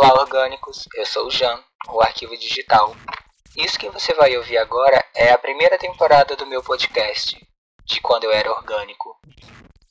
Olá, orgânicos! Eu sou o Jan, o Arquivo Digital. Isso que você vai ouvir agora é a primeira temporada do meu podcast, de quando eu era orgânico.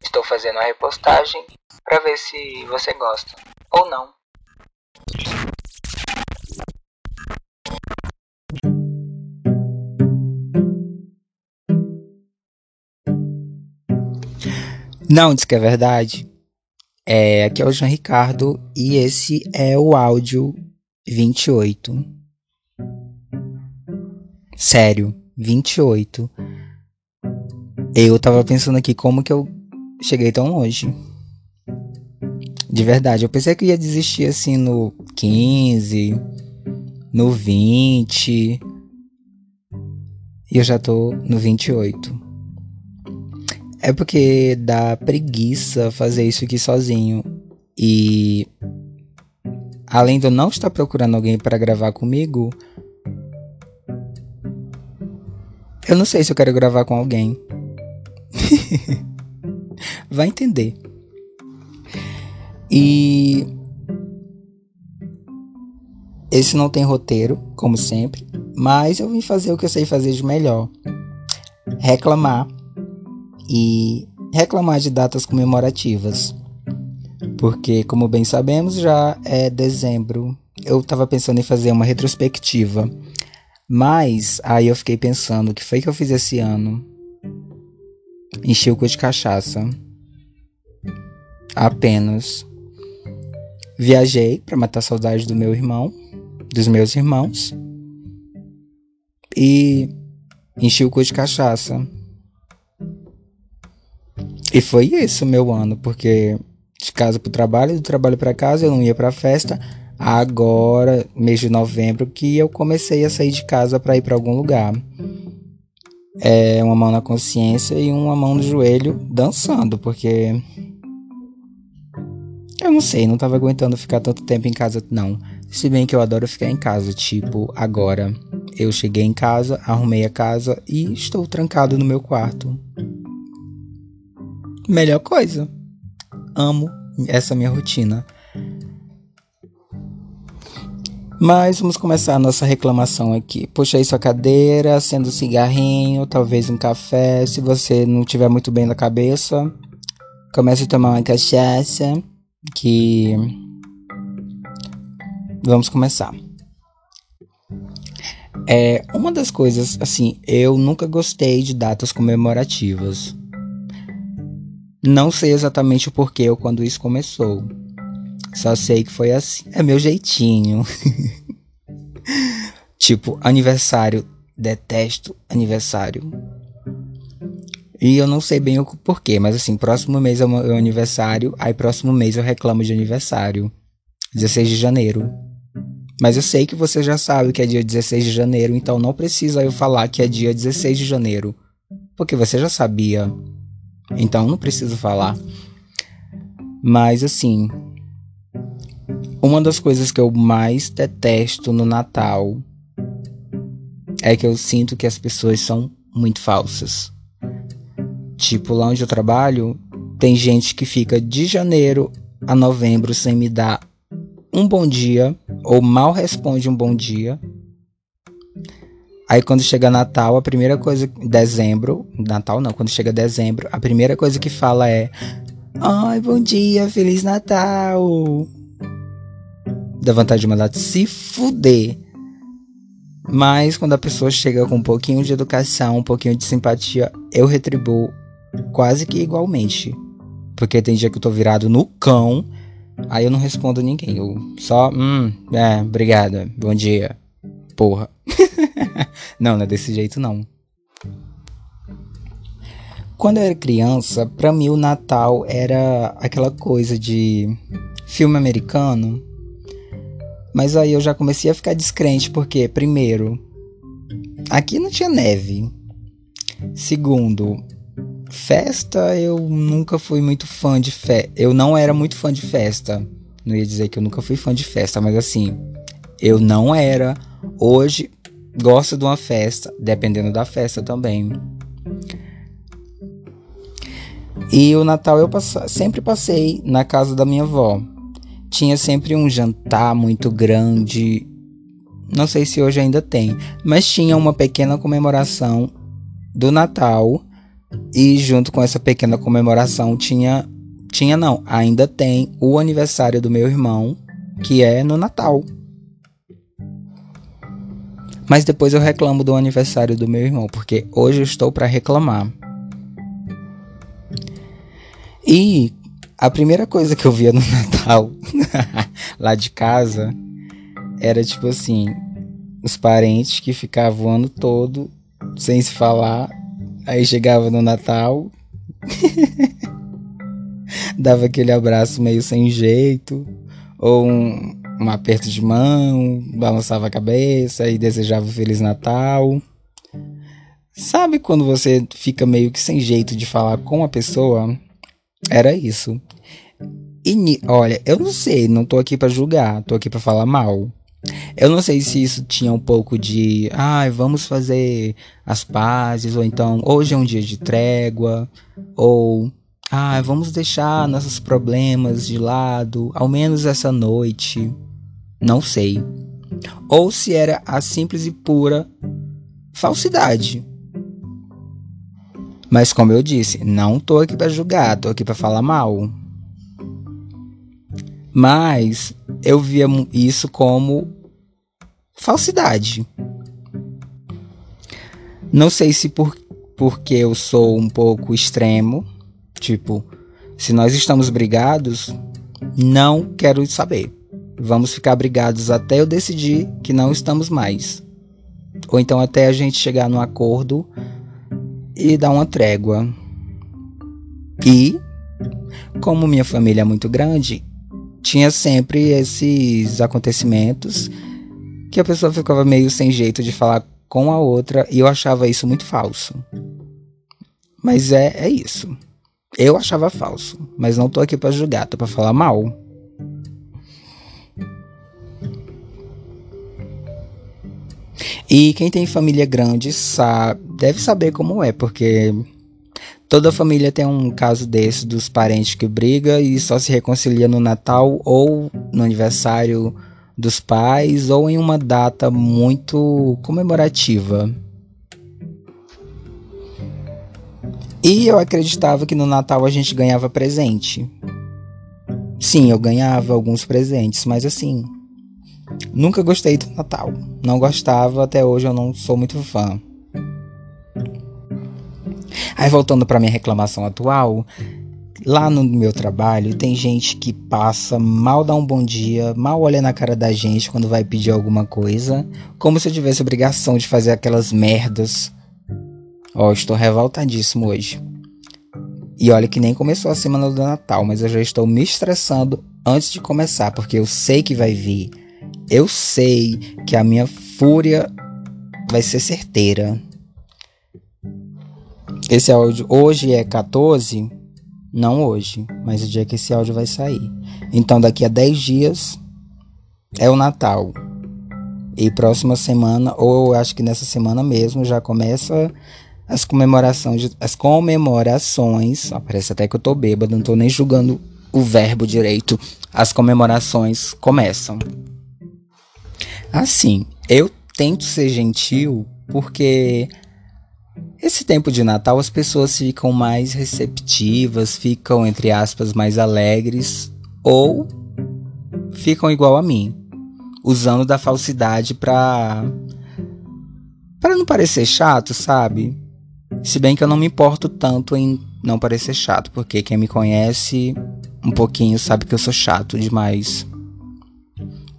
Estou fazendo a repostagem para ver se você gosta ou não. Não, diz que é verdade. É, aqui é o Jean Ricardo e esse é o áudio 28. Sério, 28. Eu tava pensando aqui como que eu cheguei tão longe. De verdade, eu pensei que ia desistir assim no 15, no 20. E eu já tô no 28. É porque dá preguiça fazer isso aqui sozinho. E além de eu não estar procurando alguém para gravar comigo, eu não sei se eu quero gravar com alguém. Vai entender. E esse não tem roteiro, como sempre, mas eu vim fazer o que eu sei fazer de melhor. Reclamar e reclamar de datas comemorativas. Porque, como bem sabemos, já é dezembro. Eu estava pensando em fazer uma retrospectiva. Mas aí eu fiquei pensando, o que foi que eu fiz esse ano? Enchi o cu de cachaça. Apenas. Viajei para matar a saudade do meu irmão, dos meus irmãos. E enchi o cu de cachaça. E foi isso meu ano, porque de casa pro trabalho, do trabalho para casa, eu não ia pra festa. Agora, mês de novembro, que eu comecei a sair de casa para ir para algum lugar. É uma mão na consciência e uma mão no joelho dançando, porque eu não sei, não tava aguentando ficar tanto tempo em casa não. Se bem que eu adoro ficar em casa, tipo, agora eu cheguei em casa, arrumei a casa e estou trancado no meu quarto. Melhor coisa. Amo essa minha rotina. Mas vamos começar a nossa reclamação aqui. Puxa aí sua cadeira, acenda um cigarrinho, talvez um café. Se você não tiver muito bem na cabeça, comece a tomar uma cachaça. Que vamos começar. É uma das coisas, assim, eu nunca gostei de datas comemorativas. Não sei exatamente o porquê ou quando isso começou. Só sei que foi assim. É meu jeitinho. tipo, aniversário. Detesto aniversário. E eu não sei bem o porquê, mas assim, próximo mês é o meu aniversário, aí próximo mês eu reclamo de aniversário. 16 de janeiro. Mas eu sei que você já sabe que é dia 16 de janeiro, então não precisa eu falar que é dia 16 de janeiro. Porque você já sabia. Então não preciso falar. Mas assim, uma das coisas que eu mais detesto no Natal é que eu sinto que as pessoas são muito falsas. Tipo, lá onde eu trabalho, tem gente que fica de janeiro a novembro sem me dar um bom dia ou mal responde um bom dia Aí quando chega Natal, a primeira coisa. Dezembro. Natal não, quando chega dezembro, a primeira coisa que fala é. Ai, bom dia, Feliz Natal! Dá vontade de mandar se fuder. Mas quando a pessoa chega com um pouquinho de educação, um pouquinho de simpatia, eu retribuo quase que igualmente. Porque tem dia que eu tô virado no cão, aí eu não respondo ninguém. Eu só, hum, é, obrigada, bom dia. Porra. não, não é desse jeito não. Quando eu era criança, pra mim o Natal era aquela coisa de filme americano. Mas aí eu já comecei a ficar descrente porque, primeiro, aqui não tinha neve. Segundo, festa eu nunca fui muito fã de festa. Eu não era muito fã de festa. Não ia dizer que eu nunca fui fã de festa, mas assim, eu não era. Hoje, gosto de uma festa, dependendo da festa também. E o Natal eu pass sempre passei na casa da minha avó. tinha sempre um jantar muito grande. Não sei se hoje ainda tem, mas tinha uma pequena comemoração do Natal e junto com essa pequena comemoração tinha tinha não, ainda tem o aniversário do meu irmão, que é no Natal. Mas depois eu reclamo do aniversário do meu irmão, porque hoje eu estou para reclamar. E a primeira coisa que eu via no Natal, lá de casa, era tipo assim: os parentes que ficavam o ano todo sem se falar, aí chegava no Natal, dava aquele abraço meio sem jeito, ou um, um aperto de mão, balançava a cabeça e desejava um Feliz Natal. Sabe quando você fica meio que sem jeito de falar com a pessoa? Era isso. E olha, eu não sei, não tô aqui para julgar, tô aqui para falar mal. Eu não sei se isso tinha um pouco de, ai, ah, vamos fazer as pazes, ou então hoje é um dia de trégua, ou ah, vamos deixar nossos problemas de lado, ao menos essa noite. Não sei. Ou se era a simples e pura falsidade. Mas como eu disse, não tô aqui para julgar, tô aqui para falar mal. Mas eu via isso como falsidade. Não sei se por, porque eu sou um pouco extremo, tipo, se nós estamos brigados, não quero saber. Vamos ficar brigados até eu decidir que não estamos mais. Ou então até a gente chegar num acordo e dar uma trégua. E, como minha família é muito grande, tinha sempre esses acontecimentos que a pessoa ficava meio sem jeito de falar com a outra e eu achava isso muito falso. Mas é, é isso. Eu achava falso, mas não tô aqui para julgar, tô para falar mal. E quem tem família grande sabe, deve saber como é, porque toda família tem um caso desse dos parentes que briga e só se reconcilia no Natal ou no aniversário dos pais ou em uma data muito comemorativa. E eu acreditava que no Natal a gente ganhava presente. Sim, eu ganhava alguns presentes, mas assim, nunca gostei do Natal. Não gostava, até hoje eu não sou muito fã. Aí voltando para minha reclamação atual, Lá no meu trabalho tem gente que passa, mal dá um bom dia, mal olha na cara da gente quando vai pedir alguma coisa, como se eu tivesse obrigação de fazer aquelas merdas. Ó, oh, estou revoltadíssimo hoje. E olha que nem começou a semana do Natal, mas eu já estou me estressando antes de começar, porque eu sei que vai vir. Eu sei que a minha fúria vai ser certeira. Esse áudio hoje é 14 não hoje, mas o dia que esse áudio vai sair. Então, daqui a 10 dias é o Natal. E próxima semana, ou acho que nessa semana mesmo, já começa as comemorações. As comemorações. Ó, parece até que eu tô bêbado, não tô nem julgando o verbo direito. As comemorações começam. Assim, eu tento ser gentil porque esse tempo de Natal as pessoas ficam mais receptivas, ficam, entre aspas, mais alegres ou ficam igual a mim, usando da falsidade pra. para não parecer chato, sabe? Se bem que eu não me importo tanto em não parecer chato, porque quem me conhece um pouquinho sabe que eu sou chato demais.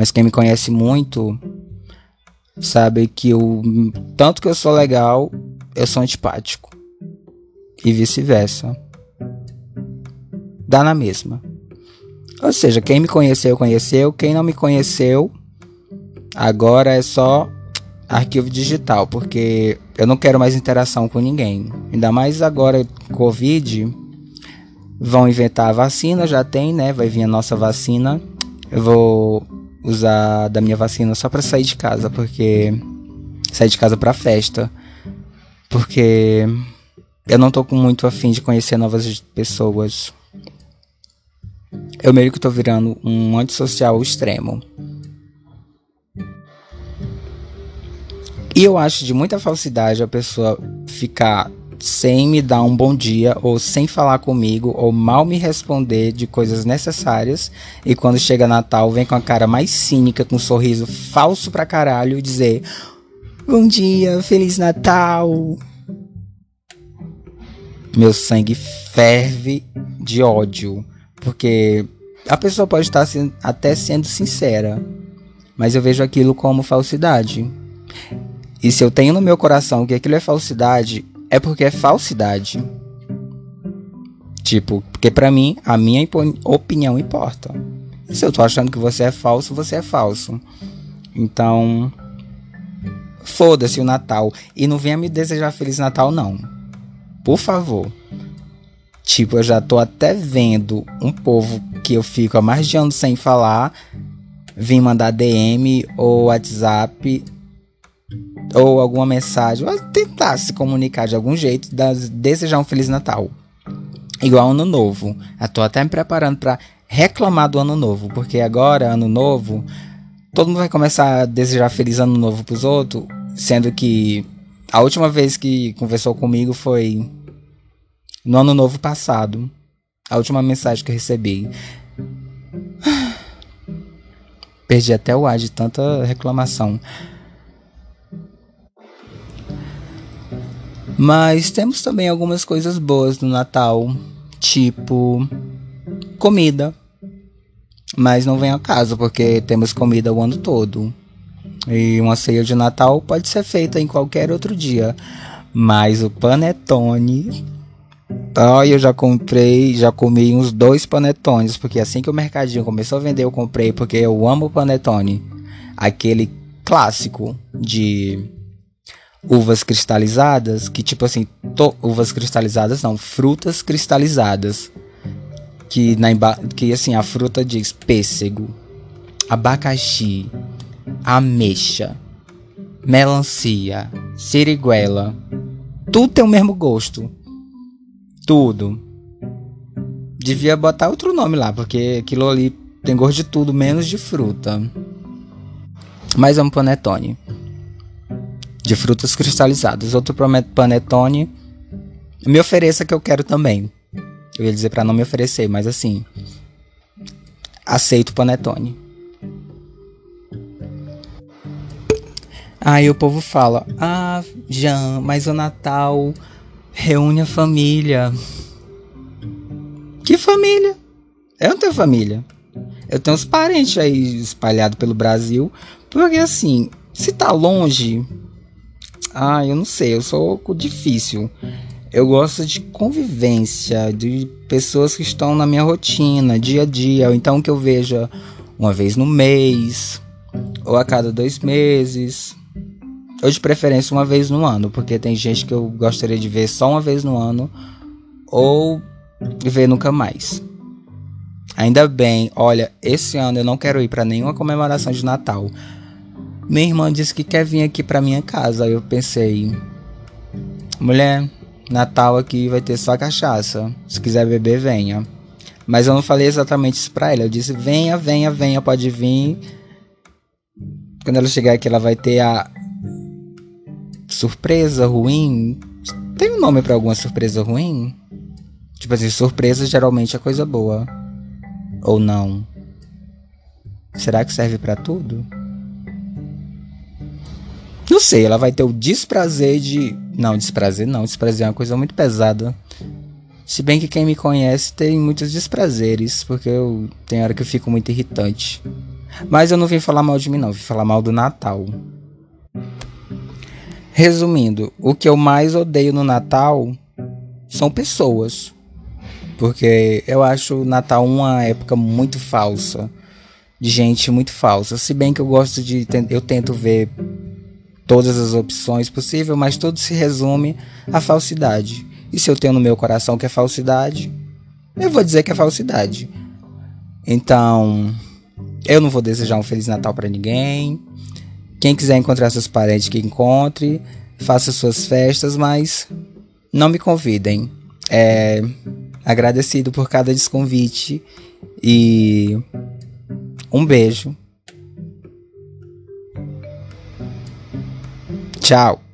Mas quem me conhece muito sabe que eu tanto que eu sou legal eu sou antipático. E vice-versa. Dá na mesma. Ou seja, quem me conheceu, conheceu. Quem não me conheceu, agora é só arquivo digital, porque eu não quero mais interação com ninguém. Ainda mais agora, Covid, vão inventar a vacina, já tem, né? Vai vir a nossa vacina. Eu vou usar da minha vacina só para sair de casa, porque sair de casa para festa. Porque eu não tô com muito afim de conhecer novas pessoas. eu meio que tô virando um antissocial extremo. E eu acho de muita falsidade a pessoa ficar sem me dar um bom dia, ou sem falar comigo, ou mal me responder de coisas necessárias. E quando chega Natal, vem com a cara mais cínica, com um sorriso falso pra caralho e dizer: Bom dia, Feliz Natal. Meu sangue ferve de ódio, porque a pessoa pode estar até sendo sincera, mas eu vejo aquilo como falsidade. E se eu tenho no meu coração que aquilo é falsidade, é porque é falsidade. Tipo, porque para mim, a minha opinião importa. Se eu tô achando que você é falso, você é falso. Então, foda-se o Natal. E não venha me desejar Feliz Natal, não. Por favor. Tipo, eu já tô até vendo um povo que eu fico há mais de anos sem falar vir mandar DM ou WhatsApp ou alguma mensagem, ou tentar se comunicar de algum jeito, desejar um Feliz Natal. Igual Ano Novo. Eu tô até me preparando para reclamar do Ano Novo, porque agora, Ano Novo, todo mundo vai começar a desejar Feliz Ano Novo pros outros, sendo que a última vez que conversou comigo foi no Ano Novo passado. A última mensagem que eu recebi. Perdi até o ar de tanta reclamação. Mas temos também algumas coisas boas no Natal, tipo comida. Mas não vem a caso, porque temos comida o ano todo. E uma ceia de Natal pode ser feita em qualquer outro dia. Mas o panetone. Oh, eu já comprei, já comi uns dois panetones, porque assim que o mercadinho começou a vender, eu comprei, porque eu amo panetone. Aquele clássico de uvas cristalizadas, que tipo assim, uvas cristalizadas não, frutas cristalizadas. Que na que assim, a fruta diz pêssego, abacaxi, ameixa, melancia, siriguela. Tudo tem o mesmo gosto. Tudo. Devia botar outro nome lá, porque aquilo ali tem gosto de tudo, menos de fruta. Mas é um panetone de frutas cristalizadas. Outro panetone. Me ofereça que eu quero também. Eu ia dizer para não me oferecer, mas assim. Aceito panetone. Aí o povo fala: Ah, Jean, mas o Natal reúne a família. Que família? Eu não tenho família. Eu tenho uns parentes aí espalhados pelo Brasil. Porque assim, se tá longe, ah, eu não sei, eu sou difícil. Eu gosto de convivência, de pessoas que estão na minha rotina, dia a dia, ou então que eu veja uma vez no mês, ou a cada dois meses, ou de preferência uma vez no ano, porque tem gente que eu gostaria de ver só uma vez no ano, ou ver nunca mais. Ainda bem, olha, esse ano eu não quero ir para nenhuma comemoração de Natal. Minha irmã disse que quer vir aqui pra minha casa. Aí eu pensei, mulher, Natal aqui vai ter só cachaça. Se quiser beber, venha. Mas eu não falei exatamente isso pra ela. Eu disse, venha, venha, venha, pode vir. Quando ela chegar aqui, ela vai ter a surpresa ruim. Tem um nome para alguma surpresa ruim? Tipo assim, surpresa geralmente é coisa boa. Ou não? Será que serve para tudo? Não sei, ela vai ter o desprazer de. Não, desprazer não. Desprazer é uma coisa muito pesada. Se bem que quem me conhece tem muitos desprazeres, porque eu tem hora que eu fico muito irritante. Mas eu não vim falar mal de mim, não, vim falar mal do Natal. Resumindo, o que eu mais odeio no Natal são pessoas. Porque eu acho o Natal uma época muito falsa. De gente muito falsa. Se bem que eu gosto de. Eu tento ver todas as opções possíveis, mas tudo se resume à falsidade. E se eu tenho no meu coração que é falsidade, eu vou dizer que é falsidade. Então, eu não vou desejar um Feliz Natal para ninguém. Quem quiser encontrar seus parentes, que encontre. Faça suas festas, mas não me convidem. É agradecido por cada desconvite E um beijo. Chao.